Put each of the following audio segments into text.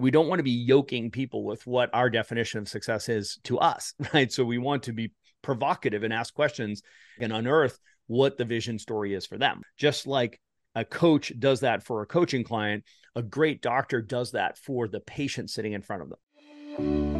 we don't want to be yoking people with what our definition of success is to us, right? So we want to be provocative and ask questions and unearth what the vision story is for them. Just like a coach does that for a coaching client, a great doctor does that for the patient sitting in front of them.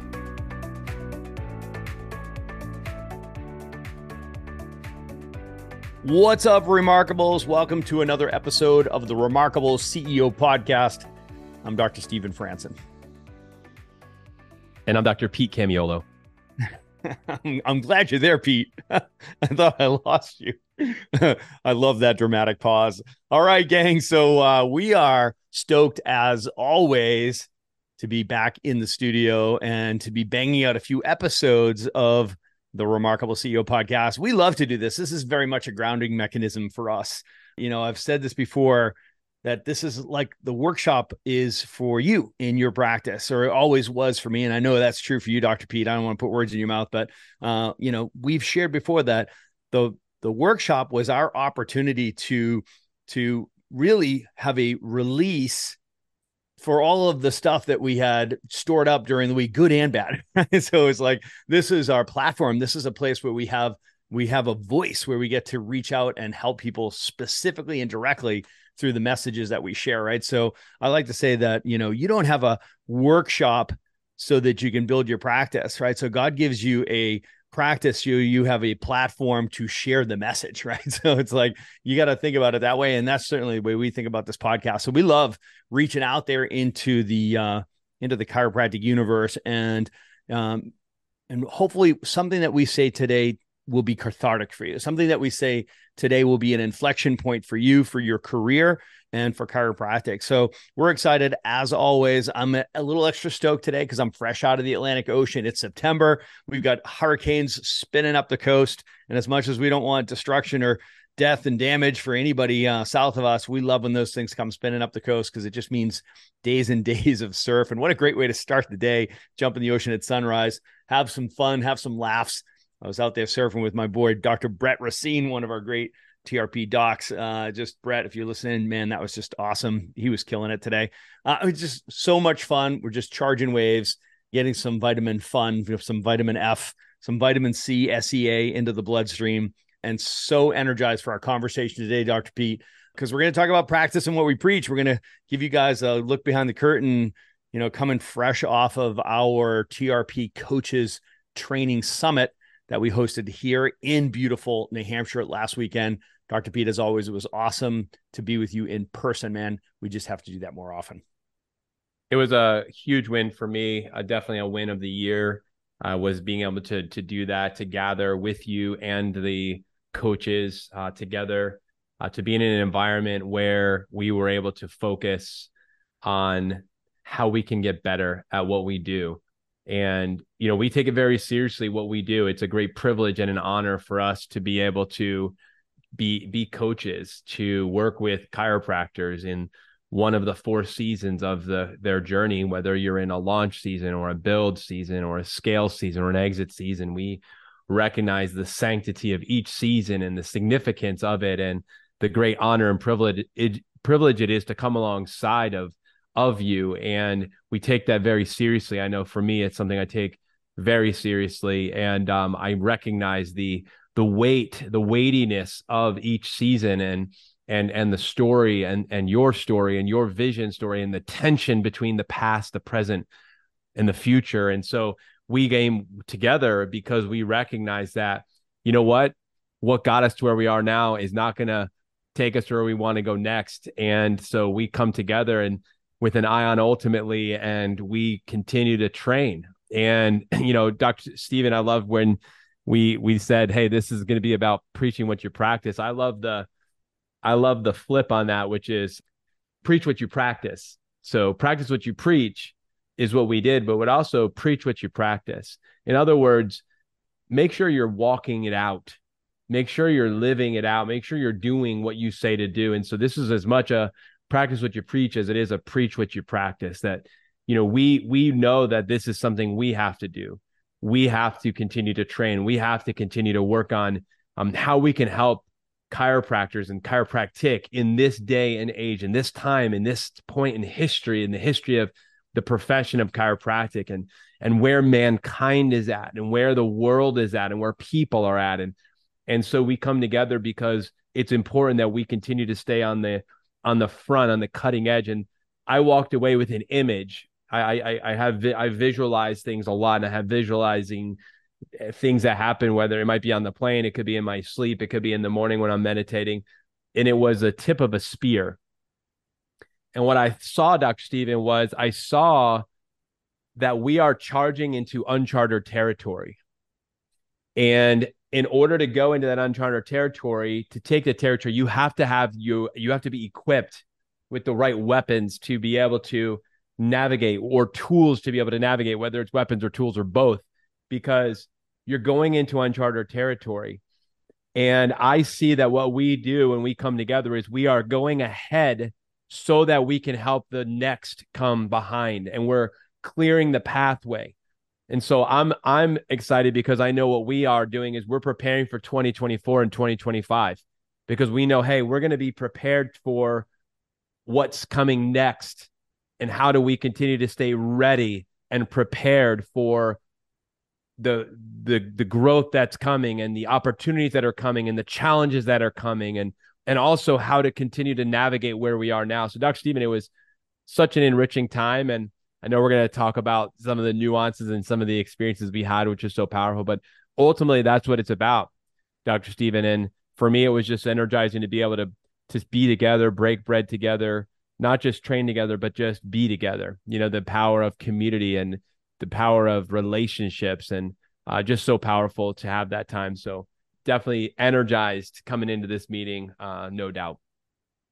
What's up, Remarkables? Welcome to another episode of the Remarkable CEO Podcast. I'm Dr. Stephen Franson. And I'm Dr. Pete Camiolo. I'm, I'm, glad you're there, Pete. I thought I lost you. I love that dramatic pause. All right, gang. So uh, we are stoked as always to be back in the studio and to be banging out a few episodes of the Remarkable CEO podcast. We love to do this. This is very much a grounding mechanism for us. You know, I've said this before that this is like the workshop is for you in your practice or it always was for me and i know that's true for you dr pete i don't want to put words in your mouth but uh, you know we've shared before that the the workshop was our opportunity to to really have a release for all of the stuff that we had stored up during the week good and bad so it's like this is our platform this is a place where we have we have a voice where we get to reach out and help people specifically and directly through the messages that we share, right? So I like to say that, you know, you don't have a workshop so that you can build your practice, right? So God gives you a practice you you have a platform to share the message right so it's like you got to think about it that way and that's certainly the way we think about this podcast so we love reaching out there into the uh into the chiropractic universe and um and hopefully something that we say today will be cathartic for you. Something that we say today will be an inflection point for you, for your career, and for chiropractic. So we're excited as always. I'm a little extra stoked today because I'm fresh out of the Atlantic Ocean. It's September. We've got hurricanes spinning up the coast. And as much as we don't want destruction or death and damage for anybody uh, south of us, we love when those things come spinning up the coast because it just means days and days of surf. And what a great way to start the day. Jump in the ocean at sunrise, have some fun, have some laughs I was out there surfing with my boy, Dr. Brett Racine, one of our great TRP docs. Uh, just Brett, if you're listening, man, that was just awesome. He was killing it today. Uh, it was just so much fun. We're just charging waves, getting some vitamin fun, some vitamin F, some vitamin C, SEA into the bloodstream, and so energized for our conversation today, Dr. Pete, because we're going to talk about practice and what we preach. We're going to give you guys a look behind the curtain, you know, coming fresh off of our TRP coaches training summit that we hosted here in beautiful New Hampshire last weekend. Dr. Pete, as always, it was awesome to be with you in person, man. We just have to do that more often. It was a huge win for me. Uh, definitely a win of the year. Uh, was being able to to do that, to gather with you and the coaches uh, together, uh, to be in an environment where we were able to focus on how we can get better at what we do and you know we take it very seriously what we do it's a great privilege and an honor for us to be able to be be coaches to work with chiropractors in one of the four seasons of the their journey whether you're in a launch season or a build season or a scale season or an exit season. We recognize the sanctity of each season and the significance of it and the great honor and privilege it, privilege it is to come alongside of of you. And we take that very seriously. I know for me it's something i take very seriously. And um, i recognize the the weight the weightiness of each season and and and the story and and your story and your vision story and the tension between the past the present and the future and so we game together because we recognize that you know what what got us to where we are now is not going to take us to where we want to go next and so we come together and with an eye on ultimately, and we continue to train. And you know, Dr. Stephen, I love when we we said, "Hey, this is going to be about preaching what you practice." I love the I love the flip on that, which is preach what you practice. So practice what you preach is what we did, but would also preach what you practice. In other words, make sure you're walking it out. Make sure you're living it out. Make sure you're doing what you say to do. And so this is as much a practice what you preach as it is a preach what you practice that you know we we know that this is something we have to do we have to continue to train. We have to continue to work on um, how we can help chiropractors and chiropractic in this day and age in this time in this point in history in the history of the profession of chiropractic and and where mankind is at and where the world is at and where people are at. And and so we come together because it's important that we continue to stay on the on the front on the cutting edge. And i walked away with an image i i i have i visualize things a lot and i have visualizing eh, things that happen whether it might be on the plane it could be in my sleep it could be in the morning when i'm meditating and it was a tip of a spear. And what i saw dr stephen was i saw that we are charging into uncharted territory. And in order to go into that uncharted territory, to take the territory, you have to have you you have to be equipped with the right weapons to be able to navigate or tools to be able to navigate, whether it's weapons or tools or both, because you're going into uncharted territory. And I see that what we do when we come together is we are going ahead so that we can help the next come behind and we're clearing the pathway and so I'm I'm excited because I know what we are doing is we're preparing for 2024 and 2025 because we know hey, we're going to be prepared for what's coming next and how do we continue to stay ready and prepared for the the the growth that's coming and the opportunities that are coming and the challenges that are coming and and also how to continue to navigate where we are now. So Dr. Stephen, it was such an enriching time and I know we're going to talk about some of the nuances and some of the experiences we had, which is so powerful, but ultimately that's what it's about, Dr. Stephen. And for me, it was just energizing to be able to to be together, break bread together, not just train together, but just be together. You know, the power of community and the power of relationships, and uh, just so powerful to have that time. So definitely energized coming into this meeting, uh, no doubt.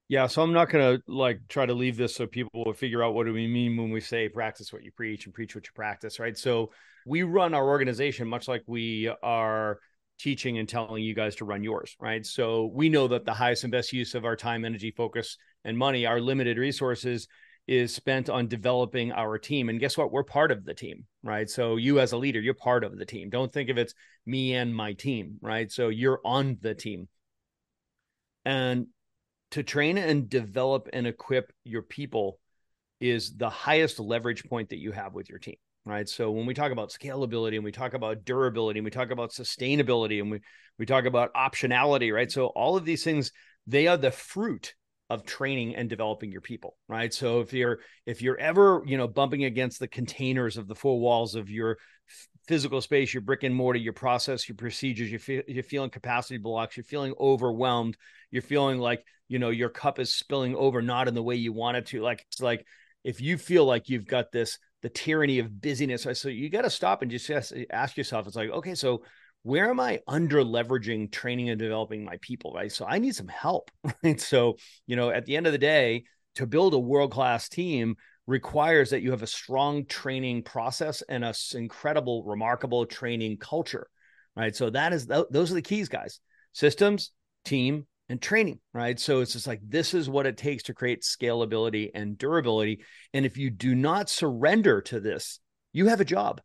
Yeah, so I'm not gonna like try to leave this so people will figure out what do we mean when we say practice what you preach and preach what you practice, right? So we run our organization much like we are teaching and telling you guys to run yours, right? So we know that the highest and best use of our time, energy, focus, and money, our limited resources, is spent on developing our team. And guess what? We're part of the team, right? So you as a leader, you're part of the team. Don't think of it's me and my team, right? So you're on the team. And to train and develop and equip your people is the highest leverage point that you have with your team right so when we talk about scalability and we talk about durability and we talk about sustainability and we we talk about optionality right so all of these things they are the fruit of training and developing your people right so if you're if you're ever you know bumping against the containers of the four walls of your physical space, your brick and mortar, your process, your procedures, you feel, you're feeling capacity blocks, you're feeling overwhelmed, you're feeling like, you know, your cup is spilling over, not in the way you want it to. Like, it's like, if you feel like you've got this, the tyranny of busyness, so you got to stop and just ask yourself, it's like, okay, so where am I under leveraging training and developing my people, right? So I need some help, right? So, you know, at the end of the day, to build a world class team, requires that you have a strong training process and a incredible, remarkable training culture, right? So that is those are the keys, guys. Systems, team, and training, right? So it's just like this is what it takes to create scalability and durability. And if you do not surrender to this, you have a job.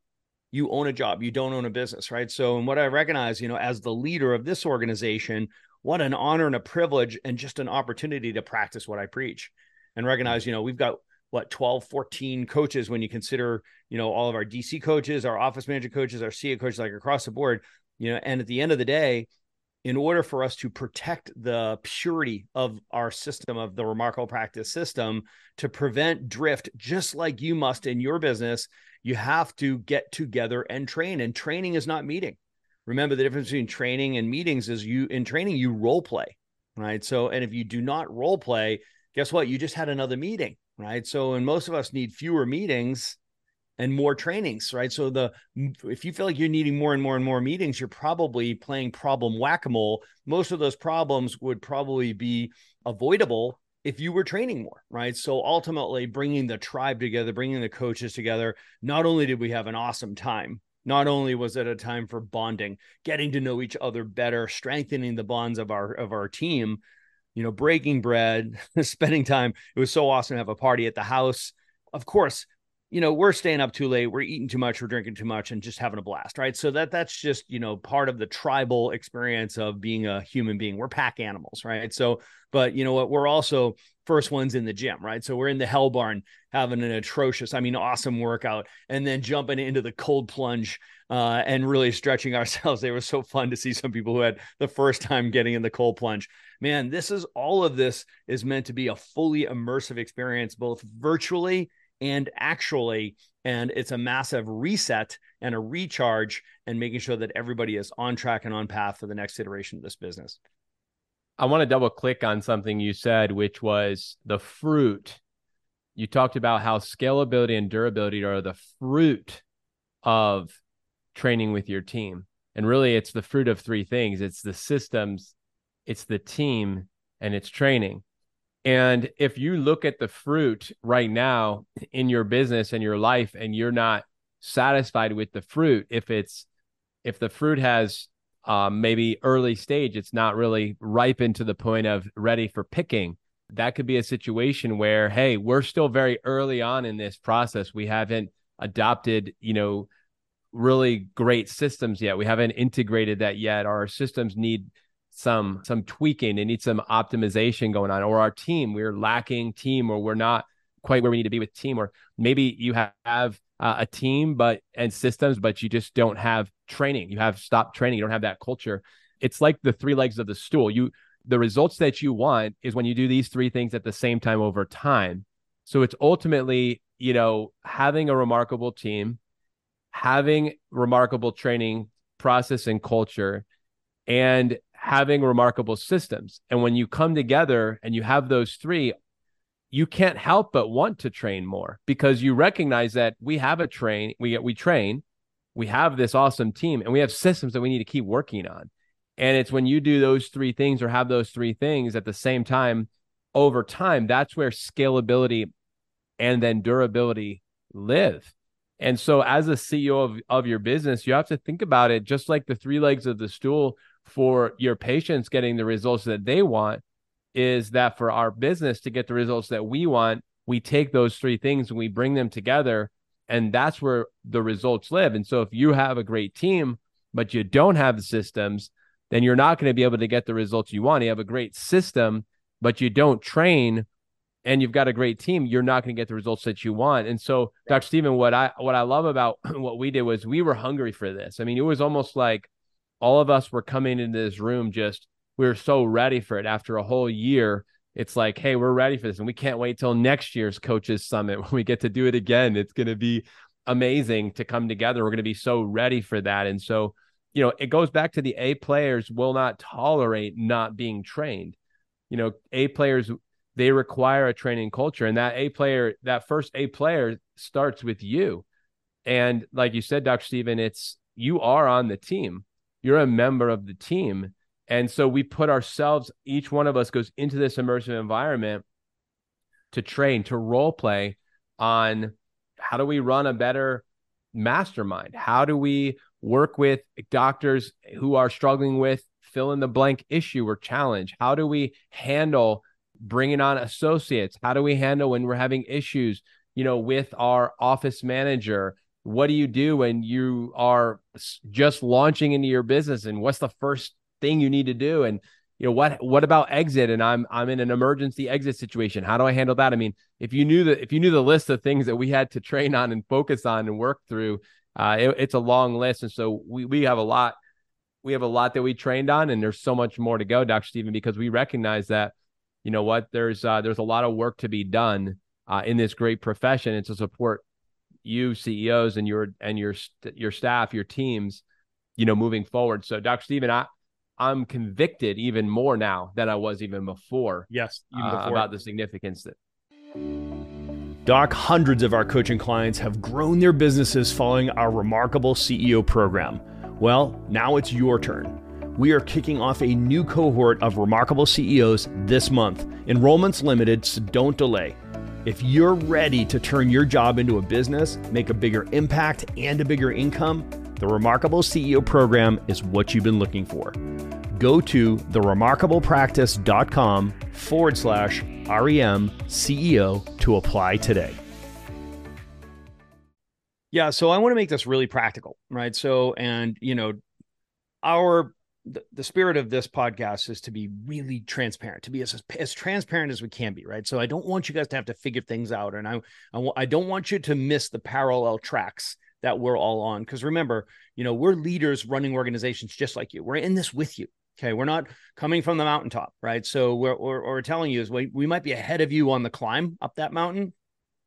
You own a job. You don't own a business, right? So, and what I recognize, you know, as the leader of this organization, what an honor and a privilege and just an opportunity to practice what I preach and mm-hmm. recognize, you know, we've got what 12 14 coaches when you consider you know all of our dc coaches our office manager coaches our ca coaches like across the board you know and at the end of the day in order for us to protect the purity of our system of the remarkable practice system to prevent drift just like you must in your business you have to get together and train and training is not meeting. Remember the difference between training and meetings is you in training you role play right? So and if you do not role play guess what? You just had another meeting right? So, and most of us need fewer meetings and more trainings, right? So the if you feel like you're needing more and more and more meetings, you're probably playing problem whack-a-mole. Most of those problems would probably be avoidable if you were training more, right? So ultimately, bringing the tribe together, bringing the coaches together, not only did we have an awesome time, not only was it a time for bonding, getting to know each other better, strengthening the bonds of our of our team, you know, breaking bread, spending time. It was so awesome to have a party at the house. Of course, you know we're staying up too late we're eating too much we're drinking too much and just having a blast right? So that that's just you know part of the tribal experience of being a human being. We're pack animals right? So but you know what? We're also first ones in the gym right? So we're in the hell barn having an atrocious i mean awesome workout and then jumping into the cold plunge uh, and really stretching ourselves. They were so fun to see some people who had the first time getting in the cold plunge. Man this is all of this is meant to be a fully immersive experience both virtually and actually and it's a massive reset and a recharge and making sure that everybody is on track and on path for the next iteration of this business. I want to double click on something you said which was the fruit. You talked about how scalability and durability are the fruit of training with your team. And really it's the fruit of three things. It's the systems it's the team and it's training and if you look at the fruit right now in your business and your life and you're not satisfied with the fruit, if it's if the fruit has um, maybe early stage, it's not really ripened to the point of ready for picking. That could be a situation where, hey, we're still very early on in this process. We haven't adopted, you know, really great systems yet. We haven't integrated that yet. Our systems need some some tweaking. They need some optimization going on or our team we're lacking team or we're not quite where we need to be with team or maybe you have uh, a team but and systems but you just don't have training. You have stopped training. You don't have that culture. It's like the three legs of the stool. You the results that you want is when you do these three things at the same time over time. So it's ultimately you know having a remarkable team having remarkable training process and culture and having remarkable systems. And when you come together and you have those three, you can't help but want to train more because you recognize that we have a train, we we train, we have this awesome team, and we have systems that we need to keep working on. And it's when you do those three things or have those three things at the same time over time, that's where scalability and then durability live. And so, as a CEO of, of your business, you have to think about it just like the three legs of the stool for your patients getting the results that they want is that for our business to get the results that we want, we take those three things and we bring them together. And that's where the results live. And so if you have a great team, but you don't have the systems, then you're not going to be able to get the results you want. You have a great system, but you don't train and you've got a great team, you're not going to get the results that you want. And so, Dr. Stephen, what I what I love about what we did was we were hungry for this. I mean, it was almost like all of us were coming into this room just we were so ready for it. After a whole year it's like hey we're ready for this and we can't wait till next year's coaches summit when we get to do it again. It's going to be amazing to come together. We're going to be so ready for that. And so you know it goes back to the a players will not tolerate not being trained. You know a players they require a training culture and that a player that first a player starts with you. And like you said dr stephen it's you are on the team you're a member of the team. And so we put ourselves, each one of us goes into this immersive environment to train, to role play on how do we run a better mastermind? How do we work with doctors who are struggling with fill in the blank issue or challenge? How do we handle bringing on associates? How do we handle when we're having issues, you know, with our office manager? What do you do when you are just launching into your business? And what's the first thing you need to do? And you know what what about exit? And i'm i'm in an emergency exit situation. How do i handle that? I mean if you knew the if you knew the list of things that we had to train on and focus on and work through uh, it, it's a long list. And so we we have a lot we have a lot that we trained on and there's so much more to go dr stephen because we recognize that you know what there's uh, there's a lot of work to be done uh, in this great profession. And to support you CEOs and your and your your staff, your teams, you know, moving forward. So, Dr. Stephen, I I'm convicted even more now than I was even before. Yes, even uh, about the significance that. Doc, hundreds of our coaching clients have grown their businesses following our remarkable CEO program. Well, now it's your turn. We are kicking off a new cohort of remarkable CEOs this month. Enrollment's limited, so don't delay. If you're ready to turn your job into a business, make a bigger impact, and a bigger income, the Remarkable CEO program is what you've been looking for. Go to theremarkablepractice.com forward slash REM CEO to apply today. Yeah, so I want to make this really practical, right? So, and you know, our the, the spirit of this podcast is to be really transparent, to be as, as transparent as we can be, right? So I don't want you guys to have to figure things out, and I I, don't want you to miss the parallel tracks that we're all on. Because remember, you know, we're leaders running organizations just like you. We're in this with you. Okay, we're not coming from the mountaintop, right? So we're, we're, we're telling you is we, we might be ahead of you on the climb up that mountain,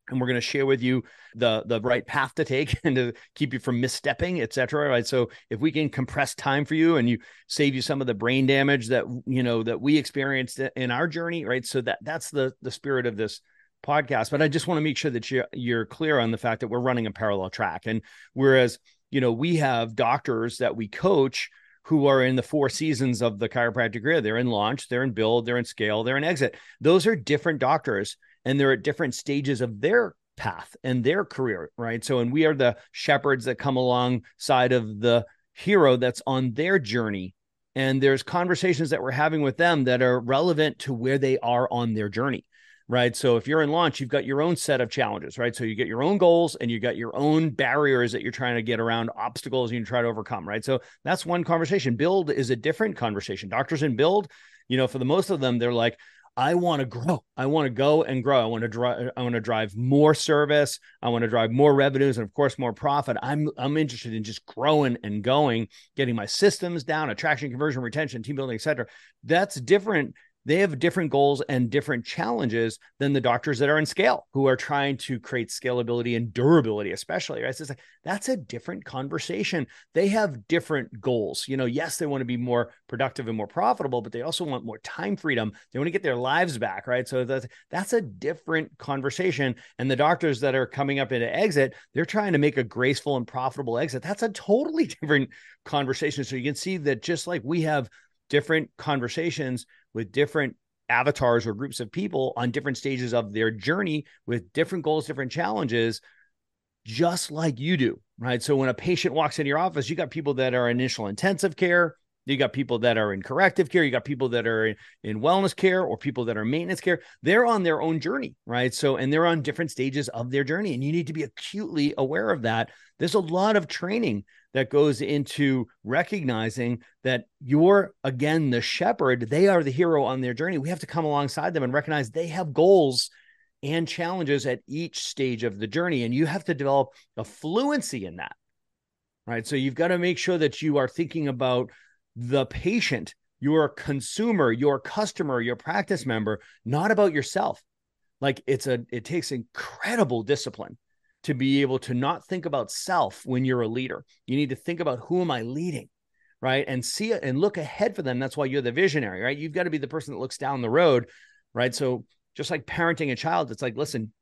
and we're going to share with you the the right path to take and to keep you from misstepping et cetera right? So if we can compress time for you and you save you some of the brain damage that you know that we experienced in our journey right? So that that's the the spirit of this podcast. But i just want to make sure that you're, you're clear on the fact that we're running a parallel track. And whereas you know we have doctors that we coach who are in the four seasons of the chiropractic career. They're in launch they're in build they're in scale they're in exit. Those are different doctors and they're at different stages of their path and their career right so and we are the shepherds that come alongside of the hero that's on their journey and there's conversations that we're having with them that are relevant to where they are on their journey right? So if you're in launch, you've got your own set of challenges, right? So you get your own goals and you got your own barriers that you're trying to get around, obstacles you try to overcome, right? So that's one conversation. Build is a different conversation. Doctors in build, you know, for the most of them, they're like, I want to grow. I want to go and grow. I want to drive. I want to drive more service. I want to drive more revenues and, of course, more profit. I'm I'm interested in just growing and going, getting my systems down, attraction, conversion, retention, team building, etc. That's different they have different goals and different challenges than the doctors that are in scale who are trying to create scalability and durability especially right? So it's like that's a different conversation. They have different goals. You know yes they want to be more productive and more profitable but they also want more time freedom. They want to get their lives back right? So that's that's a different conversation. And the doctors that are coming up into exit they're trying to make a graceful and profitable exit. That's a totally different conversation. So you can see that just like we have different conversations with different avatars or groups of people on different stages of their journey with different goals, different challenges, just like you do, right? So when a patient walks into your office, you got people that are initial intensive care, you got people that are in corrective care, you got people that are in, in wellness care or people that are maintenance care. They're on their own journey, right? So, and they're on different stages of their journey, and you need to be acutely aware of that. There's a lot of training that goes into recognizing that you're again the shepherd. They are the hero on their journey. We have to come alongside them and recognize they have goals and challenges at each stage of the journey. And you have to develop a fluency in that right? So you've got to make sure that you are thinking about the patient your consumer your customer your practice member not about yourself. Like it's a it takes incredible discipline to be able to not think about self when you're a leader. You need to think about who am I leading? Right. And see it and look ahead for them. That's why you're the visionary, right? You've got to be the person that looks down the road. Right. So just like parenting a child, it's like, listen,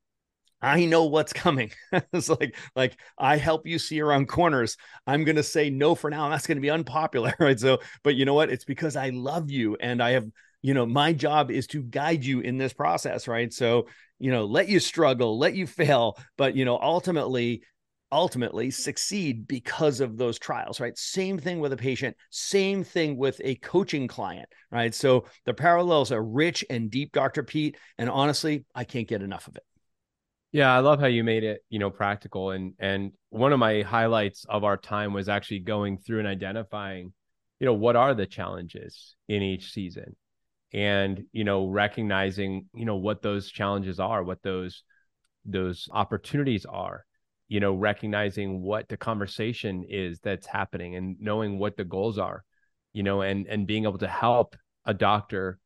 I know what's coming. it's like, like I help you see around corners. I'm to say no for now. That's to be unpopular. Right. So, but you know what? It's because I love you and I have, you know, my job is to guide you in this process. Right. So, you know, let you struggle, let you fail, but you know, ultimately ultimately succeed because of those trials, right? Same thing with a patient, same thing with a coaching client, right? So the parallels are rich and deep, Dr. Pete, and honestly, I can't get enough of it. Yeah, I love how you made it, you know, practical and and one of my highlights of our time was actually going through and identifying, you know, what are the challenges in each season and you know recognizing you know what those challenges are what those those opportunities are you know recognizing what the conversation is that's happening and knowing what the goals are you know and and being able to help a doctor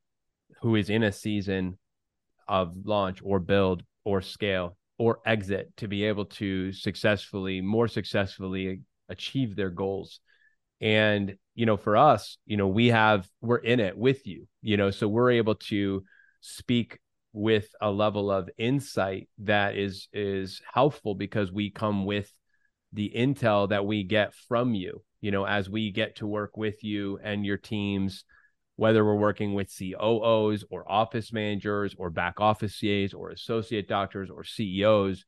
who is in a season of launch or build or scale or exit to be able to successfully more successfully achieve their goals. And you know for us you know we have we're in it with you you know so we're able to speak with a level of insight that is is helpful because we come with the intel that we get from you you know as we get to work with you and your teams whether we're working with COOs or office managers or back office CAs or associate doctors or CEOs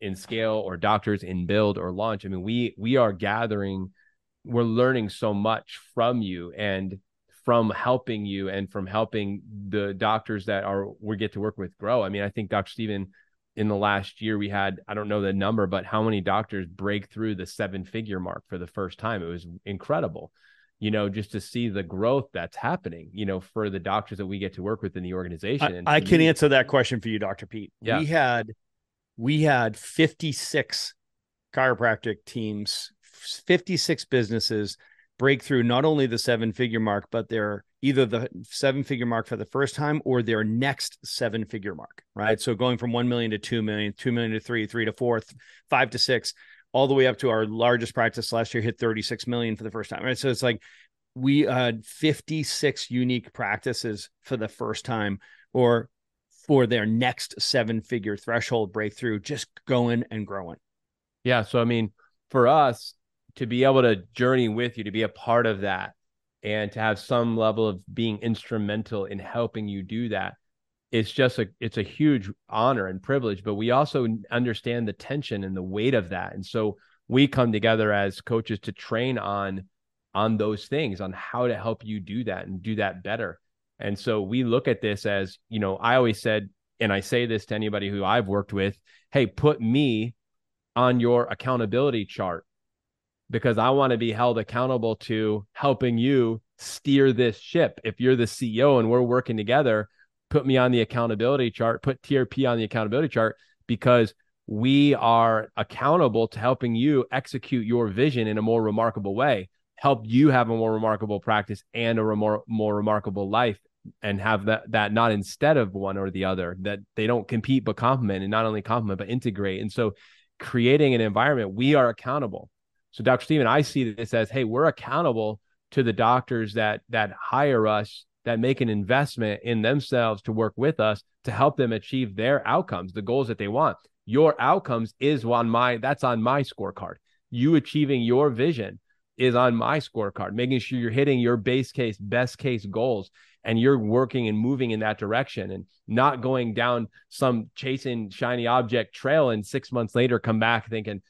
in scale or doctors in build or launch. I mean we we are gathering we're learning so much from you and from helping you and from helping the doctors that are we get to work with grow. I mean, I think Dr. Stephen in the last year we had I don't know the number, but how many doctors break through the seven figure mark for the first time? It was incredible. You know, just to see the growth that's happening, you know, for the doctors that we get to work with in the organization. I, I can me, answer that question for you, Dr. Pete. Yeah. We had we had 56 chiropractic teams, 56 businesses break through not only the seven figure mark, but they're either the seven figure mark for the first time or their next seven figure mark, right? So going from 1 million to 2 million, 2 million to 3, 3 to 4, 5 to 6, all the way up to our largest practice last year hit 36 million for the first time, right? So it's like we had 56 unique practices for the first time or for their next seven figure threshold breakthrough, just going and growing. Yeah. So, I mean, for us, to be able to journey with you, to be a part of that, and to have some level of being instrumental in helping you do that, it's just a it's a huge honor and privilege. But we also understand the tension and the weight of that, and so we come together as coaches to train on on those things, on how to help you do that and do that better. And so we look at this as, you know, I always said, and I say this to anybody who I've worked with, hey, put me on your accountability chart because I want to be held accountable to helping you steer this ship. If you're the CEO and we're working together, put me on the accountability chart, put TRP on the accountability chart because we are accountable to helping you execute your vision in a more remarkable way, help you have a more remarkable practice and a more, more remarkable life and have that that not instead of one or the other that they don't compete but complement and not only complement but integrate and so creating an environment we are accountable so, Dr. Stephen, I see this as, hey, we're accountable to the doctors that that hire us, that make an investment in themselves to work with us to help them achieve their outcomes, the goals that they want. Your outcomes is on my that's on my scorecard. You achieving your vision is on my scorecard, making sure you're hitting your base case, best case goals, and you're working and moving in that direction and not going down some chasing shiny object trail and six months later come back thinking,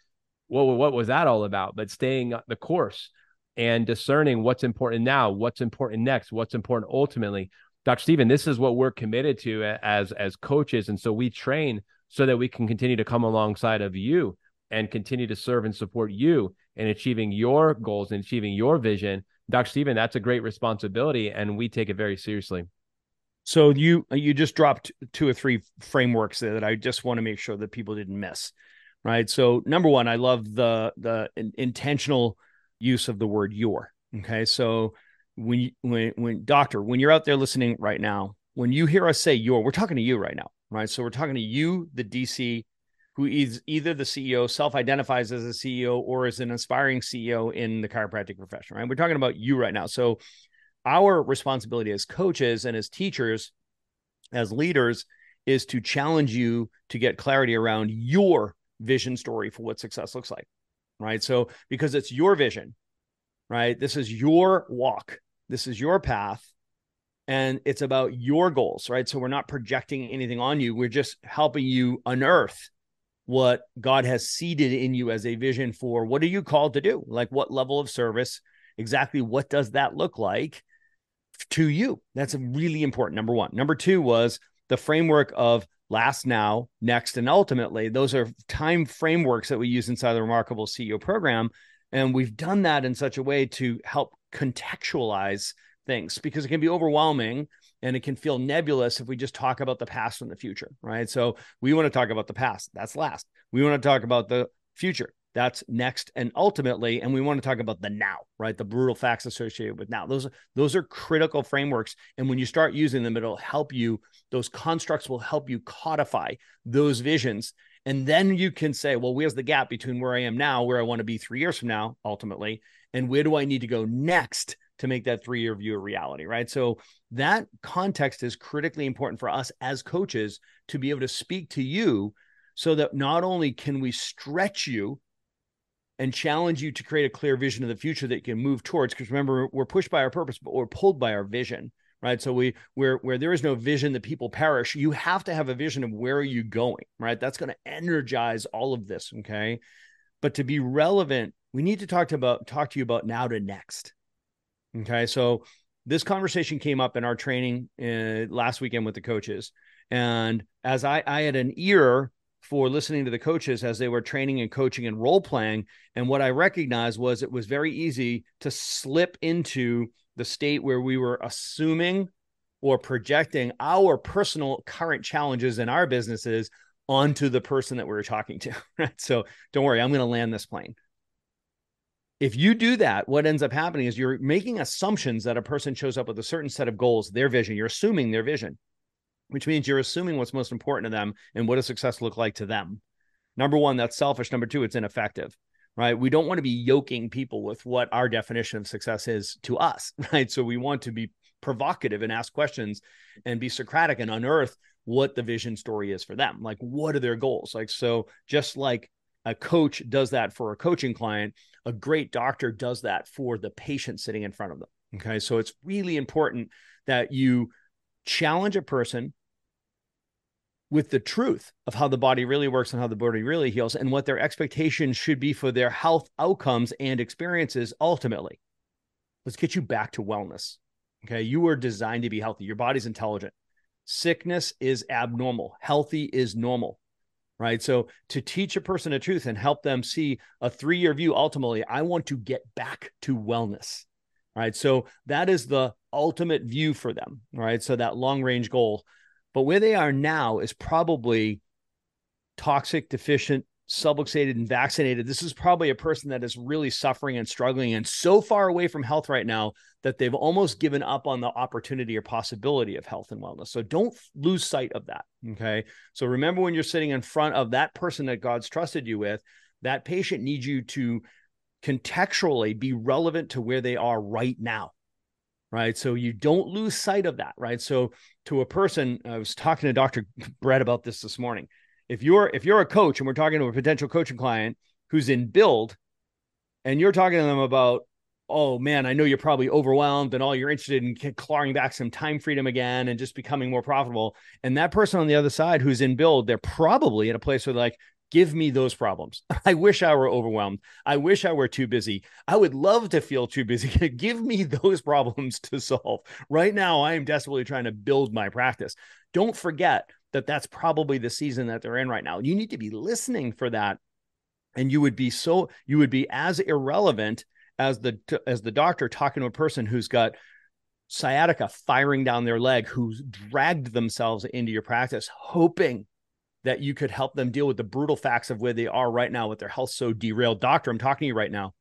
what what was that all about? But staying the course and discerning what's important now, what's important next, what's important ultimately. Dr. Stephen, this is what we're committed to as as coaches, and so we train so that we can continue to come alongside of you and continue to serve and support you in achieving your goals and achieving your vision. Dr. Stephen, that's a great responsibility, and we take it very seriously. So you you just dropped two or three frameworks there that I just want to make sure that people didn't miss right? So number one, I love the the intentional use of the word your. Okay, so when you, when when doctor, when you're out there listening right now, when you hear us say your, we're talking to you right now, right? So we're talking to you, the DC, who is either the CEO, self-identifies as a CEO, or is an aspiring CEO in the chiropractic profession, right? We're talking about you right now. So our responsibility as coaches and as teachers, as leaders, is to challenge you to get clarity around your vision story for what success looks like. Right. So, because it's your vision, right? This is your walk, this is your path, and it's about your goals, right? So, we're not projecting anything on you, we're just helping you unearth what God has seeded in you as a vision for what are you called to do? Like, what level of service? Exactly what does that look like to you? That's a really important. Number one. Number two was the framework of last now next and ultimately those are time frameworks that we use inside the remarkable ceo program. And we've done that in such a way to help contextualize things because it can be overwhelming and it can feel nebulous if we just talk about the past and the future right? So we want to talk about the past that's last. We want to talk about the future that's next. And ultimately and we want to talk about the now right? The brutal facts associated with now. Those those are critical frameworks. And when you start using them it'll help you those constructs will help you codify those visions. And then you can say well where's the gap between where i am now where i want to be 3 years from now ultimately and where do i need to go next to make that three year view a reality, right? So that context is critically important for us as coaches to be able to speak to you so that not only can we stretch you and challenge you to create a clear vision of the future that you can move towards, because remember, we're pushed by our purpose, but we're pulled by our vision right? So we where where there is no vision the people perish. You have to have a vision of where are you going right? That's going to energize all of this okay? But to be relevant we need to talk to about talk to you about now to next okay? So this conversation came up in our training uh, last weekend with the coaches. And as i i had an ear for listening to the coaches as they were training and coaching and role playing and what i recognized was it was very easy to slip into the state where we were assuming or projecting our personal current challenges in our businesses onto the person that we were talking to. Right. So don't worry, I'm going to land this plane. If you do that, what ends up happening is you're making assumptions that a person shows up with a certain set of goals, their vision. You're assuming their vision, which means you're assuming what's most important to them and what does success look like to them. Number one, that's selfish. Number two, it's ineffective right? We don't want to be yoking people with what our definition of success is to us, right? So we want to be provocative and ask questions and be Socratic and unearth what the vision story is for them. Like, what are their goals? Like, so just like a coach does that for a coaching client, a great doctor does that for the patient sitting in front of them. Okay. So it's really important that you challenge a person with the truth of how the body really works and how the body really heals and what their expectations should be for their health outcomes and experiences ultimately. Let's get you back to wellness. Okay. You were designed to be healthy. Your body's intelligent. Sickness is abnormal. Healthy is normal. Right. So to teach a person the truth and help them see a three year view, ultimately, I want to get back to wellness. Right. So that is the ultimate view for them. Right. So that long range goal but where they are now is probably toxic, deficient, subluxated, and vaccinated. This is probably a person that is really suffering and struggling and so far away from health right now that they've almost given up on the opportunity or possibility of health and wellness. So don't lose sight of that. Okay. So remember when you're sitting in front of that person that God's trusted you with, that patient needs you to contextually be relevant to where they are right now right? So you don't lose sight of that, right? So to a person, I was talking to Dr. Brett about this this morning. If you're if you're a coach and we're talking to a potential coaching client who's in build, and you're talking to them about, oh man, I know you're probably overwhelmed and all you're interested in clawing back some time freedom again and just becoming more profitable. And that person on the other side who's in build, they're probably at a place where like, Give me those problems. I wish I were overwhelmed. I wish I were too busy. I would love to feel too busy. Give me those problems to solve. Right now, I am desperately trying to build my practice. Don't forget that that's probably the season that they're in right now. You need to be listening for that. And you would be so, you would be as irrelevant as the, as the doctor talking to a person who's got sciatica firing down their leg, who's dragged themselves into your practice, hoping that you could help them deal with the brutal facts of where they are right now with their health so derailed. Doctor, I'm talking to you right now.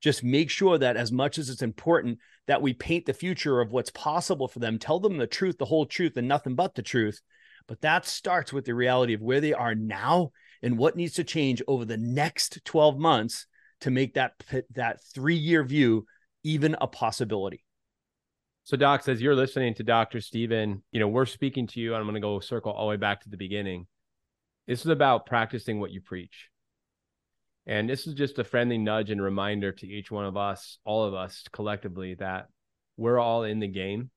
Just make sure that as much as it's important that we paint the future of what's possible for them, tell them the truth, the whole truth, and nothing but the truth. But that starts with the reality of where they are now and what needs to change over the next 12 months to make that that three year view even a possibility. So, Doc, as you're listening to Dr. Stephen, you know, we're speaking to you, I'm going to go circle all the way back to the beginning. This is about practicing what you preach. And this is just a friendly nudge and reminder to each one of us, all of us collectively, that we're all in the game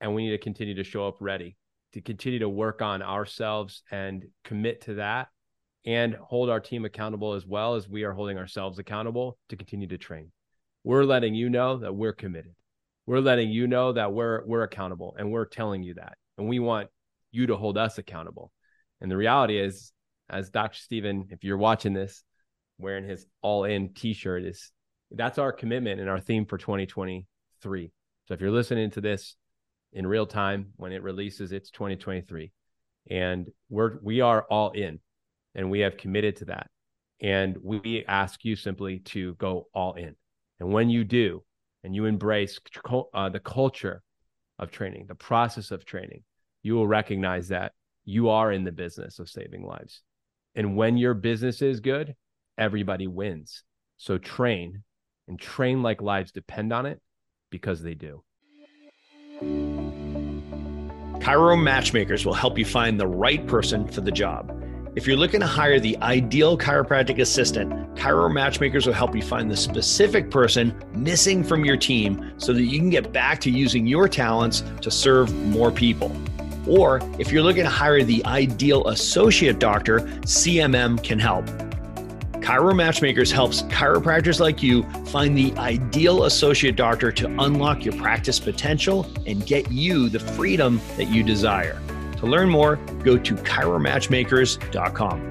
and we need to continue to show up ready, to continue to work on ourselves and commit to that and hold our team accountable as well as we are holding ourselves accountable to continue to train. We're letting you know that we're committed. We're letting you know that we're we're accountable and we're telling you that. And we want you to hold us accountable. And the reality is, as Dr. Stephen, if you're watching this, wearing his all in t shirt, is that's our commitment and our theme for 2023. So if you're listening to this in real time when it releases, it's 2023. And we're we are all in and we have committed to that. And we ask you simply to go all in. And when you do, and you embrace uh, the culture of training, the process of training, you will recognize that you are in the business of saving lives. And when your business is good, everybody wins. So train and train like lives depend on it because they do. Chiro Matchmakers will help you find the right person for the job. If you're looking to hire the ideal chiropractic assistant, Chiro Matchmakers will help you find the specific person missing from your team so that you can get back to using your talents to serve more people. Or if you're looking to hire the ideal associate doctor, CMM can help. Chiro Matchmakers helps chiropractors like you find the ideal associate doctor to unlock your practice potential and get you the freedom that you desire. To learn more, go to chiromatchmakers.com.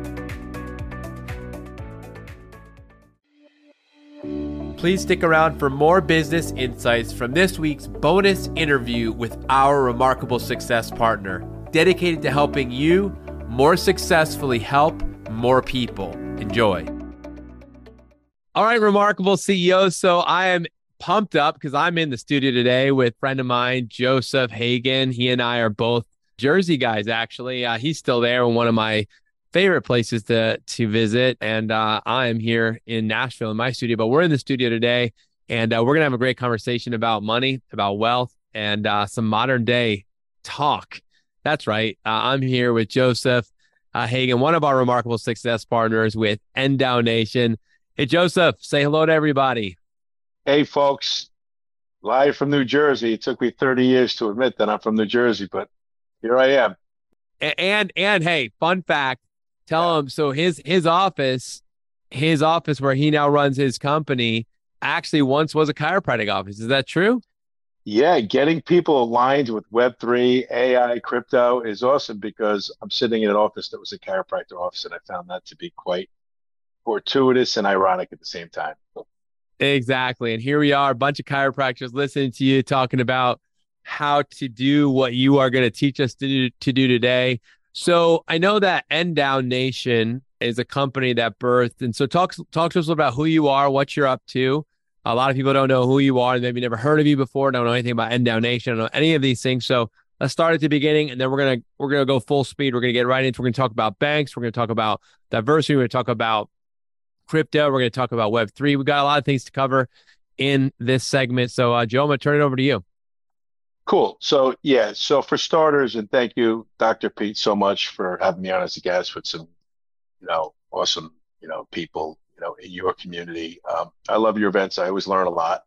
Please stick around for more business insights from this week's bonus interview with our remarkable success partner, dedicated to helping you more successfully help more people. Enjoy. All right, remarkable CEO. So I am pumped up because I'm in the studio today with friend of mine, Joseph Hagan. He and I are both Jersey guys, actually. Uh, he's still there in one of my favorite places to to visit, and uh, I am here in Nashville in my studio. But we're in the studio today, and uh, we're gonna have a great conversation about money, about wealth, and uh, some modern day talk. That's right. Uh, I'm here with Joseph uh, Hagan, one of our remarkable success partners with NDAU Nation. Hey, Joseph, say hello to everybody. Hey, folks. Live from New Jersey. It took me 30 years to admit that I'm from New Jersey, but here I am. And and, and hey, fun fact, tell yeah. him so his his office, his office where he now runs his company actually once was a chiropractic office. Is that true? Yeah, getting people aligned with Web3, AI, crypto is awesome because I'm sitting in an office that was a chiropractor office, and I found that to be quite fortuitous and ironic at the same time. Exactly. And here we are, a bunch of chiropractors listening to you talking about how to do what you are going to teach us to do, to do today. So I know that NDAU Nation is a company that birthed. And so talk, talk to us about who you are, what you're up to. A lot of people don't know who you are. Maybe never heard of you before. Don't know anything about NDAU Nation. Don't know any of these things. So let's start at the beginning and then we're gonna we're gonna go full speed. We're gonna get right into we're gonna talk about banks, we're gonna talk about diversity, we're gonna talk about crypto. We're to talk about Web3. We've got a lot of things to cover in this segment. So, uh, Joe, I'm to turn it over to you. Cool. So, yeah. So, for starters, and thank you, Dr. Pete, so much for having me on as a guest with some, you know, awesome, you know, people, you know, in your community. Um, I love your events. I always learn a lot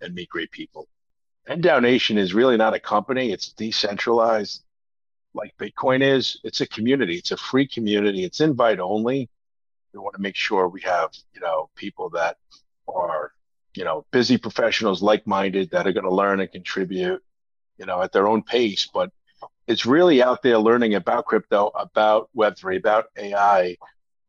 and meet great people. NDAU Nation is really not a company. It's decentralized like Bitcoin is. It's a community. It's a free community. It's invite only we want to make sure we have you know people that are you know busy professionals like-minded that are going to learn and contribute you know at their own pace but it's really out there learning about crypto about web3 about ai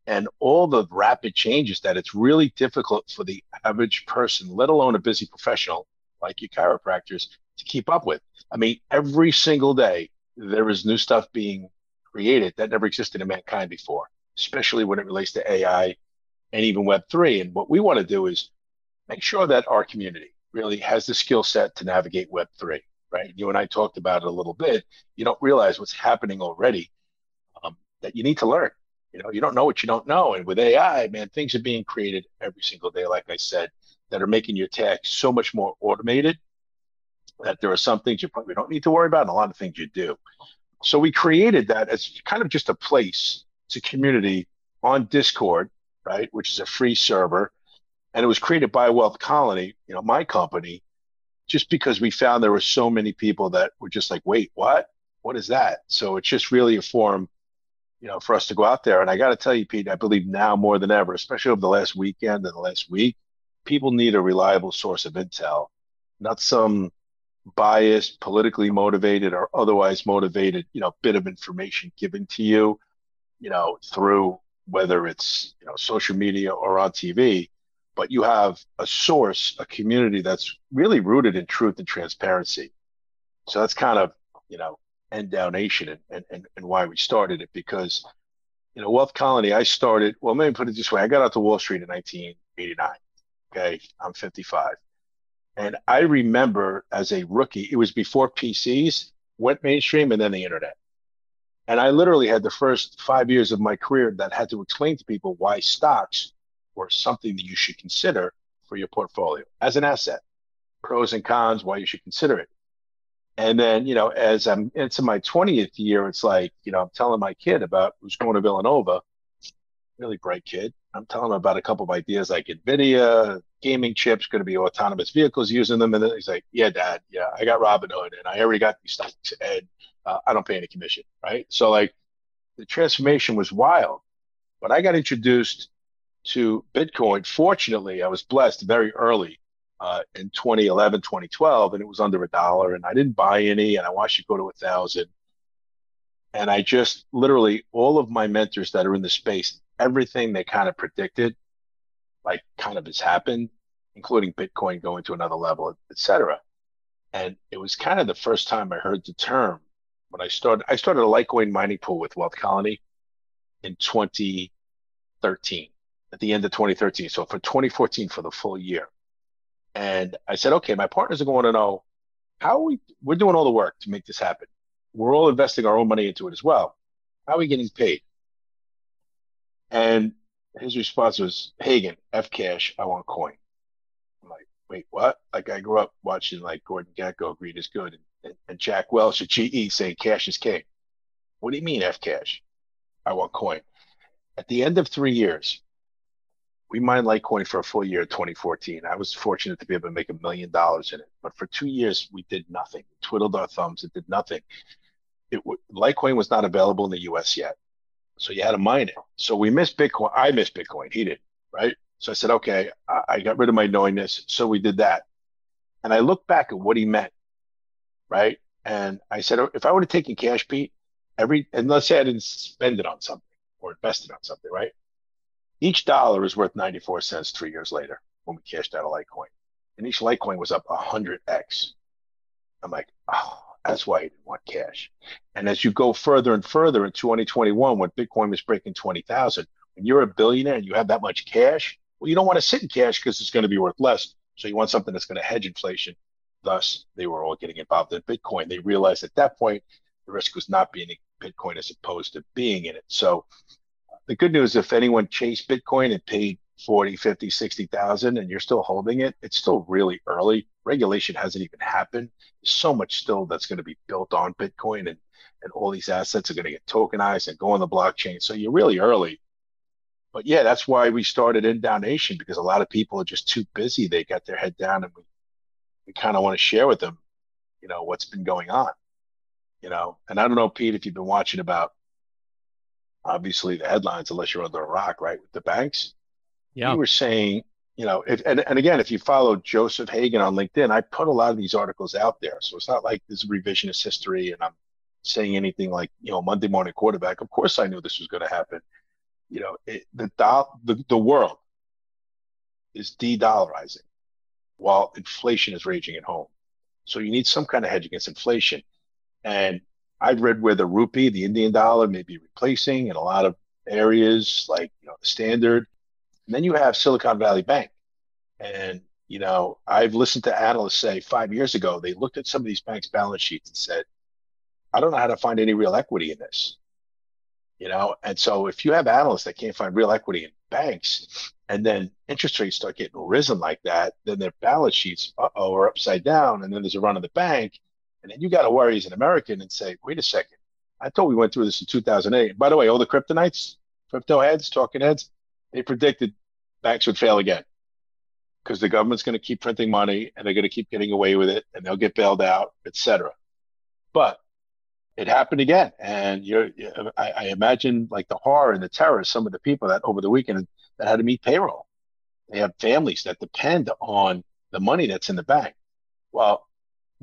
and all the rapid changes that it's really difficult for the average person let alone a busy professional like you chiropractors to keep up with i mean every single day there is new stuff being created that never existed in mankind before especially when it relates to AI and even Web3. And what we want to do is make sure that our community really has the skill set to navigate Web3, right? You and I talked about it a little bit. You don't realize what's happening already um, that you need to learn. You know, you don't know what you don't know. And with AI, man, things are being created every single day, like I said, that are making your tasks so much more automated that there are some things you probably don't need to worry about and a lot of things you do. So we created that as kind of just a place it's a community on Discord, right, which is a free server, and it was created by Wealth Colony, you know, my company, just because we found there were so many people that were just like, wait, what? What is that? So it's just really a forum, you know, for us to go out there. And I got to tell you, Pete, I believe now more than ever, especially over the last weekend and the last week, people need a reliable source of intel, not some biased, politically motivated, or otherwise motivated, you know, bit of information given to you you know, through whether it's you know social media or on TV, but you have a source, a community that's really rooted in truth and transparency. So that's kind of you know NDAU Nation and, and, and why we started it because you know Wealth Colony I started well let me put it this way. I got out to Wall Street in 1989 okay? I'm 55 and I remember as a rookie it was before PCs went mainstream and then the internet. And I literally had the first five years of my career that had to explain to people why stocks were something that you should consider for your portfolio as an asset. pros and cons, why you should consider it. And then, you know, as I'm into my 20th year, it's like, you know, I'm telling my kid about who's going to Villanova, really bright kid. I'm telling him about a couple of ideas like NVIDIA, gaming chips, going to be autonomous vehicles using them. And then he's like, yeah, dad, yeah, I got Robinhood and I already got these stocks and uh, I don't pay any commission. Right. So, like, the transformation was wild. But I got introduced to Bitcoin. Fortunately, I was blessed very early uh, in 2011, 2012, and it was under a dollar, and I didn't buy any, and I watched it go to a thousand. And I just literally all of my mentors that are in the space, everything they kind of predicted, like kind of has happened, including Bitcoin going to another level, et cetera. And it was kind of the first time I heard the term when I started. I started a Litecoin mining pool with Wealth Colony in 2013, at the end of 2013. So for 2014, for the full year. And I said, okay, my partners are going to know how we we're doing all the work to make this happen. We're all investing our own money into it as well. How are we getting paid? And his response was, Hagan, F cash, I want coin. I'm like, wait, what? Like I grew up watching like Gordon Gekko, Greed is Good, and, and, and Jack Welch at GE saying cash is king. What do you mean F cash? I want coin. At the end of three years, we mined Litecoin for a full year in 2014. I was fortunate to be able to make a million dollars in it. But for two years, we did nothing. We twiddled our thumbs. It did nothing. It Litecoin was not available in the US yet. So you had to mine it. So we missed Bitcoin. I missed Bitcoin. He did, right? So I said, okay, I, I got rid of my knowingness. So we did that. And I look back at what he meant, right? And I said, oh, if I would have taken cash, Pete, every, and let's say I didn't spend it on something or invested on something, right? Each dollar is worth 94 cents three years later when we cashed out a Litecoin. And each Litecoin was up 100x. I'm like, oh, that's why I didn't want cash. And as you go further and further in 2021, when Bitcoin was breaking 20,000, when you're a billionaire and you have that much cash, well, you don't want to sit in cash because it's going to be worth less. So you want something that's going to hedge inflation. Thus, they were all getting involved in Bitcoin. They realized at that point the risk was not being in Bitcoin as opposed to being in it. So the good news, if anyone chased Bitcoin and paid 40, 50, 60,000 and you're still holding it, it's still really early. Regulation hasn't even happened. There's so much still that's going to be built on Bitcoin and, and all these assets are going to get tokenized and go on the blockchain. So you're really early. But yeah, that's why we started NDAU Nation because a lot of people are just too busy. They got their head down and we, we kind of want to share with them, you know, what's been going on, you know, and I don't know, Pete, if you've been watching about obviously the headlines unless you're under a rock, right? With the banks. Yeah. You were saying, you know, if, and, and again, if you follow Joseph Hagan on LinkedIn, I put a lot of these articles out there. So it's not like this revisionist history and I'm saying anything like, you know, Monday morning quarterback. Of course I knew this was going to happen. You know, it, the, the, the world is de-dollarizing while inflation is raging at home. So you need some kind of hedge against inflation. And I've read where the rupee, the Indian dollar, may be replacing in a lot of areas, like you know the standard. And then you have Silicon Valley Bank, and you know I've listened to analysts say five years ago they looked at some of these banks' balance sheets and said, "I don't know how to find any real equity in this." You know, and so if you have analysts that can't find real equity in banks, and then interest rates start getting risen like that, then their balance sheets are upside down, and then there's a run on the bank, and then you got to worry as an American and say, wait a second. I thought we went through this in 2008. By the way, all the kryptonites, crypto heads, talking heads, they predicted banks would fail again because the government's going to keep printing money and they're going to keep getting away with it and they'll get bailed out, etc. But it happened again. And you're, I, I imagine like the horror and the terror, of some of the people that over the weekend that had to meet payroll. They have families that depend on the money that's in the bank. Well,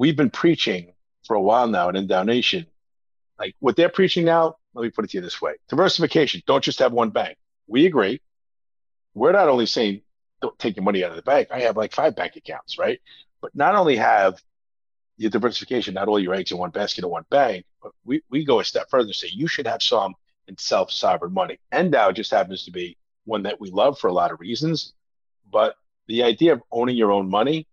we've been preaching for a while now at NDAU Nation. Like what they're preaching now, let me put it to you this way diversification. Don't just have one bank. We agree. We're not only saying don't take your money out of the bank. I have like five bank accounts, right? But not only have your diversification, not all your eggs in one basket in one bank, but we, we go a step further and say you should have some in self sovereign money. NDAU just happens to be one that we love for a lot of reasons. But the idea of owning your own money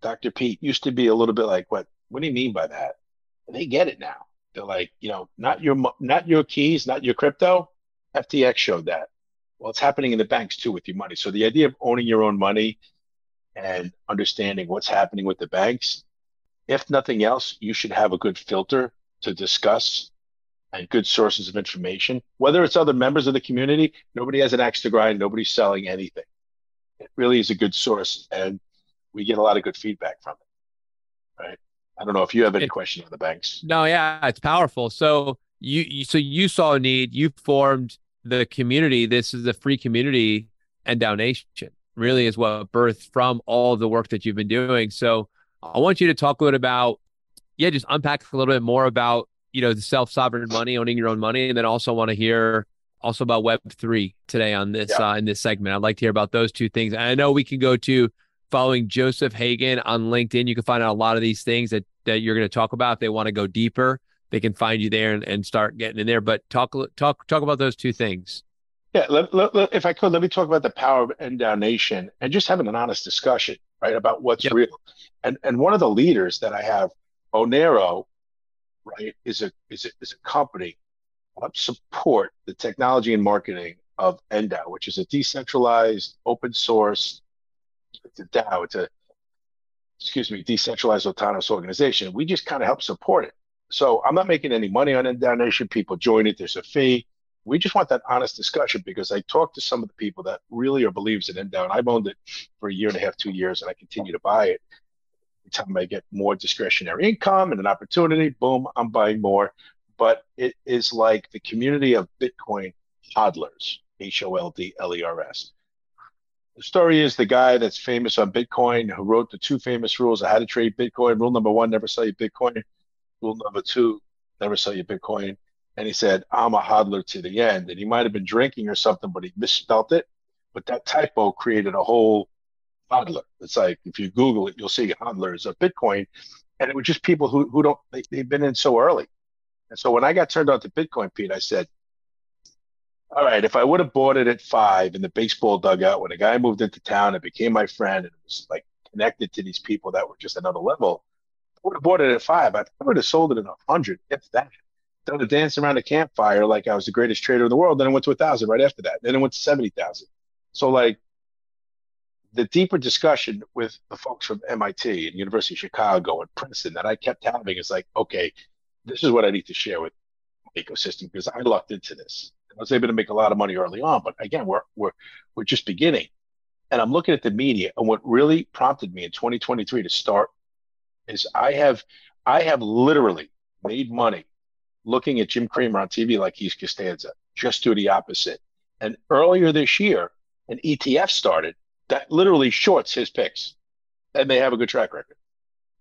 Dr. Pete used to be a little bit like, what? What do you mean by that? And they get it now. They're like, you know, not your not your keys, not your crypto. FTX showed that. Well, it's happening in the banks too with your money. So the idea of owning your own money and understanding what's happening with the banks. If nothing else, you should have a good filter to discuss and good sources of information. Whether it's other members of the community, nobody has an axe to grind, nobody's selling anything. It really is a good source, and we get a lot of good feedback from it. Right. I don't know if you have any it, questions on the banks. No, yeah, it's powerful. So you, you so you saw a need, you formed the community. This is a free community NDAU Nation. Really is what birthed from all the work that you've been doing. So I want you to talk a little about, yeah, just unpack a little bit more about you know the self sovereign money, owning your own money, and then also want to hear also about Web three today on this yeah. uh, in this segment. I'd like to hear about those two things. And I know we can go to following Joseph Hagan on LinkedIn. You can find out a lot of these things that that you're going to talk about. If they want to go deeper, they can find you there and, and start getting in there. But talk talk talk about those two things. Yeah, let, let, let, if I could, let me talk about the power of NDAU Nation and just having an honest discussion, right, about what's yep. real. And and one of the leaders that I have, Onero, right, is a is a, is a company help support the technology and marketing of NDAU, which is a decentralized, open source, it's a DAO, it's a excuse me, decentralized autonomous organization. We just kind of help support it. So I'm not making any money on NDAU Nation. People join it. There's a fee. We just want that honest discussion because I talked to some of the people that really are believers in NDAU, and I've owned it for a year and a half, two years, and I continue to buy it. Every time I get more discretionary income and an opportunity, boom, I'm buying more. But it is like the community of Bitcoin hodlers, H O L D L E R S. The story is the guy that's famous on Bitcoin who wrote the two famous rules of how to trade Bitcoin. Rule number one, never sell your Bitcoin. Rule number two, never sell your Bitcoin. And he said, I'm a hodler to the end. And he might have been drinking or something, but he misspelt it. But that typo created a whole hodler. It's like if you Google it, you'll see hodlers of Bitcoin. And it was just people who, who don't, they, they've been in so early. And so when I got turned on to Bitcoin, Pete, I said, all right, if I would have bought it at five in the baseball dugout when a guy moved into town and became my friend and it was like connected to these people that were just another level, I would have bought it at five. I would have sold it at a hundred, if that. Done a dance around a campfire like I was the greatest trader in the world. Then I went to a thousand right after that. Then it went to seventy thousand. So like the deeper discussion with the folks from MIT and University of Chicago and Princeton that I kept having is like, okay, this is what I need to share with ecosystem because I lucked into this. I was able to make a lot of money early on, but again, we're we're we're just beginning. And I'm looking at the media, and what really prompted me in 2023 to start is I have I have literally made money looking at Jim Cramer on TV like he's Costanza. Just do the opposite. And earlier this year, an ETF started that literally shorts his picks, and they have a good track record.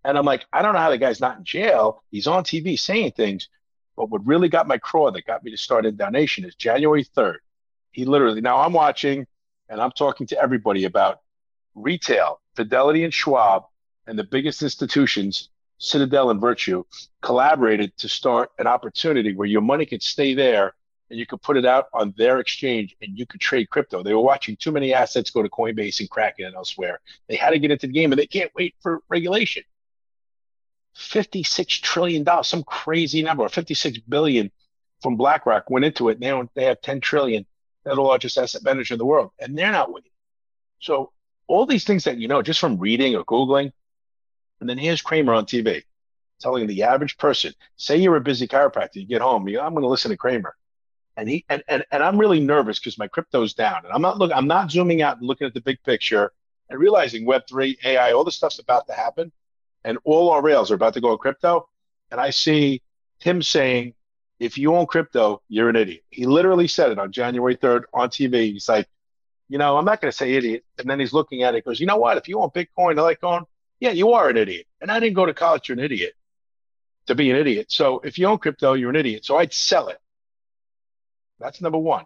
And I'm like, I don't know how the guy's not in jail. He's on TV saying things, but what really got my craw that got me to start NDAU Nation is January 3rd. He literally, now I'm watching and I'm talking to everybody about retail, Fidelity and Schwab, and the biggest institutions, Citadel and Virtu, collaborated to start an opportunity where your money could stay there and you could put it out on their exchange and you could trade crypto. They were watching too many assets go to Coinbase and Kraken and elsewhere. They had to get into the game and they can't wait for regulation. $56 trillion, some crazy number, 56 billion from BlackRock went into it. Now they have 10 trillion. They're the largest asset manager in the world, and they're not winning. So all these things that you know just from reading or Googling, and then here's Cramer on TV telling the average person, say you're a busy chiropractor, you get home, you, I'm going to listen to Cramer. And he and, and, and I'm really nervous because my crypto's down. And I'm not looking, I'm not zooming out and looking at the big picture and realizing Web3, AI, all the stuff's about to happen and all our rails are about to go crypto. And I see him saying, if you own crypto, you're an idiot. He literally said it on January 3rd on TV. He's like, you know, I'm not going to say idiot. And then he's looking at it, goes, you know what? If you own Bitcoin, I like going, yeah, you are an idiot. And I didn't go to college, you're an idiot to be an idiot. So if you own crypto, you're an idiot. So I'd sell it. That's number one.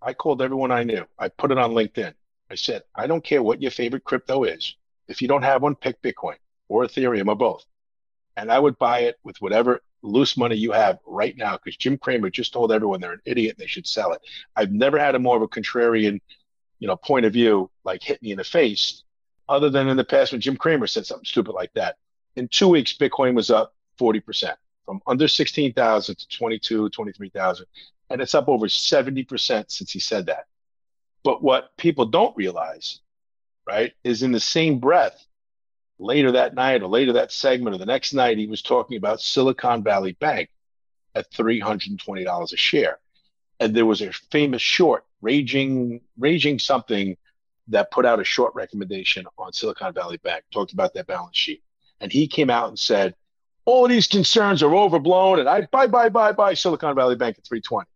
I called everyone I knew. I put it on LinkedIn. I said, I don't care what your favorite crypto is. If you don't have one, pick Bitcoin or Ethereum or both. And I would buy it with whatever loose money you have right now because Jim Cramer just told everyone they're an idiot and they should sell it. I've never had a more of a contrarian, you know, point of view like hit me in the face, other than in the past when Jim Cramer said something stupid like that. In two weeks, Bitcoin was up 40% from under 16,000 to 22, 23,000. And it's up over 70% since he said that. But what people don't realize right, is in the same breath later that night or later that segment or the next night, he was talking about Silicon Valley Bank at $320 a share. And there was a famous short, Raging, Raging something, that put out a short recommendation on Silicon Valley Bank, talked about their balance sheet. And he came out and said, all these concerns are overblown and I buy, buy, buy, buy Silicon Valley Bank at 320.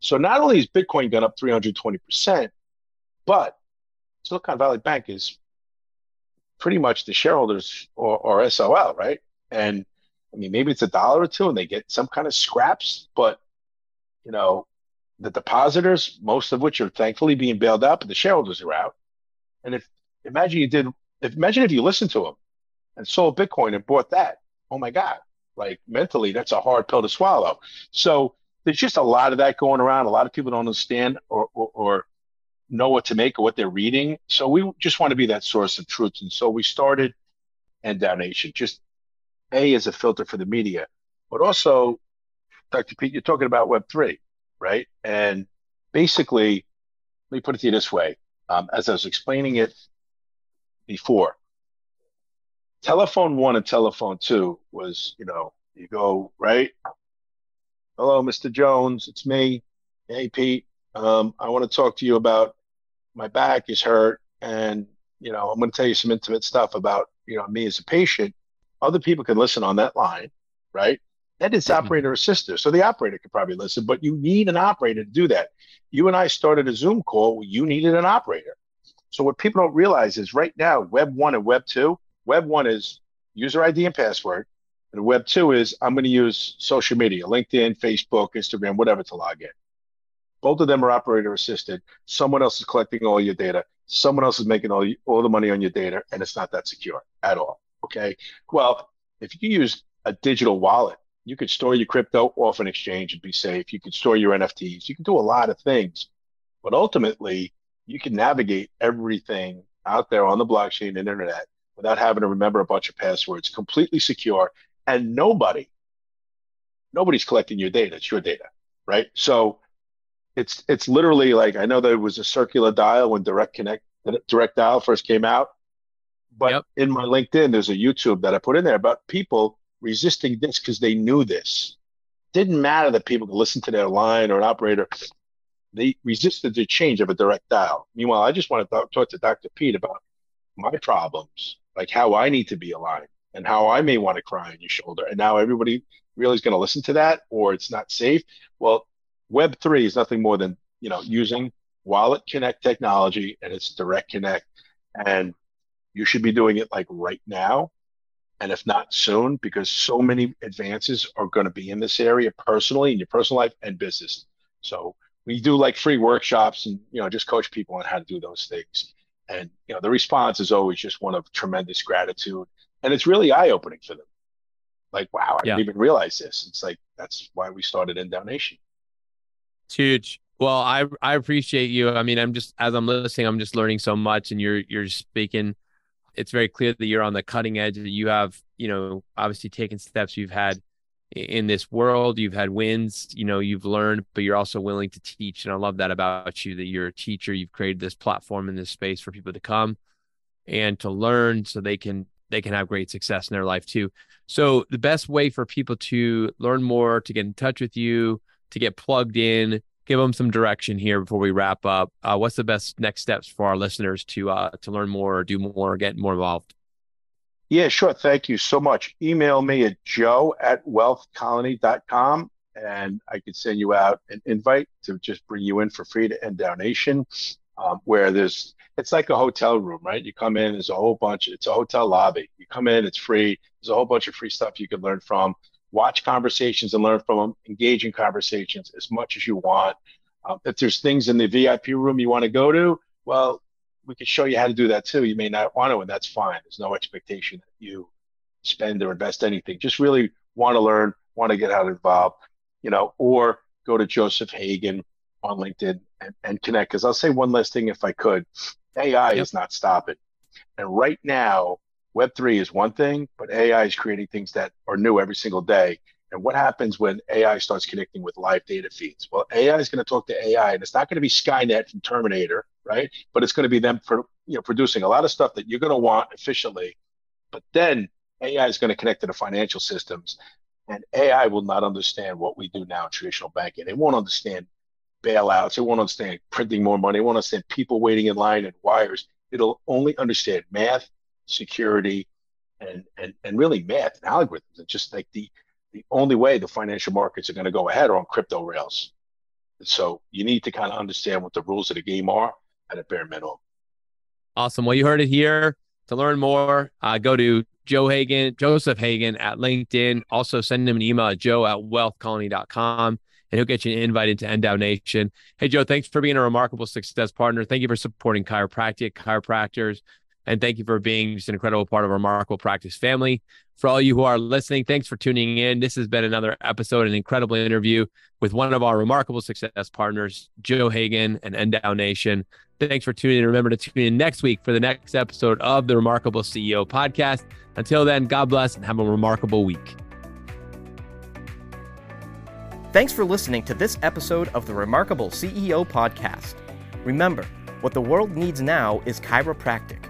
So not only has Bitcoin gone up 320%, but Silicon Valley Bank is pretty much the shareholders or, or SOL, right? And I mean, maybe it's a dollar or two and they get some kind of scraps, but you know, the depositors, most of which are thankfully being bailed out, but the shareholders are out. And if imagine you did, if, imagine if you listened to them and sold Bitcoin and bought that. Oh my God, like mentally, that's a hard pill to swallow. So there's just a lot of that going around. A lot of people don't understand or, or, or know what to make of what they're reading. So we just want to be that source of truth. And so we started NDAU Nation, just A as a filter for the media, but also, Dr. Pete, you're talking about Web3, right? And basically, let me put it to you this way. Um, as I was explaining it before, telephone one and telephone two was, you know, you go, right? Hello, Mr. Jones, it's me. Hey, Pete. Um, I want to talk to you about my back is hurt and you know i'm going to tell you some intimate stuff about you know me as a patient other people can listen on that line right? That is mm-hmm. operator assisted so the operator could probably listen but you need an operator to do that. You and i started a zoom call you needed an operator. So what people don't realize is right now web 1 and web 2 web 1 is user id and password and web 2 is i'm going to use social media linkedin facebook instagram whatever to log in both of them are operator assisted. Someone else is collecting all your data. Someone else is making all, all the money on your data, and it's not that secure at all. Okay. Well, if you use a digital wallet, you could store your crypto off an exchange and be safe. You could store your NFTs. You can do a lot of things, but ultimately, you can navigate everything out there on the blockchain and internet without having to remember a bunch of passwords, completely secure, and nobody, nobody's collecting your data. It's your data, right? So it's it's literally like I know there was a circular dial when Direct Connect Direct Dial first came out, but yep. in my LinkedIn there's a YouTube that I put in there about people resisting this because they knew this. Didn't matter that people could listen to their line or an operator. They resisted the change of a direct dial. Meanwhile, I just want to talk, talk to Dr. Pete about my problems, like how I need to be aligned and how I may want to cry on your shoulder. And now everybody really is going to listen to that, or it's not safe. Well, Web3 is nothing more than, you know, using Wallet Connect technology and it's direct connect. And you should be doing it like right now. And if not soon, because so many advances are going to be in this area personally in your personal life and business. So we do like free workshops and, you know, just coach people on how to do those things. And, you know, the response is always just one of tremendous gratitude. And it's really eye opening for them. Like, wow, I yeah. didn't even realize this. It's like, that's why we started NDAU Nation. It's huge. Well, I I appreciate you. I mean, I'm just as I'm listening, I'm just learning so much, and you're you're speaking. It's very clear that you're on the cutting edge. That you have, you know, obviously taken steps you've had in this world. You've had wins. You know, you've learned, but you're also willing to teach. And I love that about you. That you're a teacher. You've created this platform in this space for people to come and to learn, so they can they can have great success in their life too. So the best way for people to learn more, to get in touch with you, to get plugged in, give them some direction here before we wrap up. Uh, what's the best next steps for our listeners to uh, to learn more, or do more, or get more involved? Yeah, sure. Thank you so much. Email me at joe at wealthcolony.com and I could send you out an invite to just bring you in for free to NDAU Nation, um, where there's it's like a hotel room, right? You come in, there's a whole bunch. It's a hotel lobby. You come in, it's free. There's a whole bunch of free stuff you can learn from watch conversations and learn from them, engage in conversations as much as you want. Um, if there's things in the VIP room you want to go to, well, we can show you how to do that too. You may not want to, and that's fine. There's no expectation that you spend or invest anything. Just really want to learn, want to get out involved, you know, or go to Joseph Hagan on LinkedIn and, and connect. Because I'll say one last thing if I could. AI yep. is not stopping. And right now, Web3 is one thing, but AI is creating things that are new every single day. And what happens when AI starts connecting with live data feeds? Well, AI is going to talk to AI, and it's not going to be Skynet from Terminator, right? But it's going to be them for you know producing a lot of stuff that you're going to want efficiently, but then AI is going to connect to the financial systems, and AI will not understand what we do now in traditional banking. It won't understand bailouts. It won't understand printing more money. It won't understand people waiting in line and wires. It'll only understand math, security, and and and really math and algorithms. It's just like the the only way the financial markets are going to go ahead are on crypto rails. And so you need to kind of understand what the rules of the game are at a bare minimum. Awesome. Well, you heard it here. To learn more, uh, go to Joe Hagan, Joseph Hagan at LinkedIn. Also send him an email at joe at wealthcolony.com and he'll get you invited to NDAU Nation. Hey, Joe, thanks for being a remarkable success partner. Thank you for supporting chiropractic, chiropractors, and thank you for being just an incredible part of our remarkable practice family. For all you who are listening, thanks for tuning in. This has been another episode, an incredible interview with one of our remarkable success partners, Joe Hagan and NDAU Nation. Thanks for tuning in. Remember to tune in next week for the next episode of the Remarkable CEO podcast. Until then, God bless and have a remarkable week. Thanks for listening to this episode of the Remarkable CEO podcast. Remember, what the world needs now is chiropractic,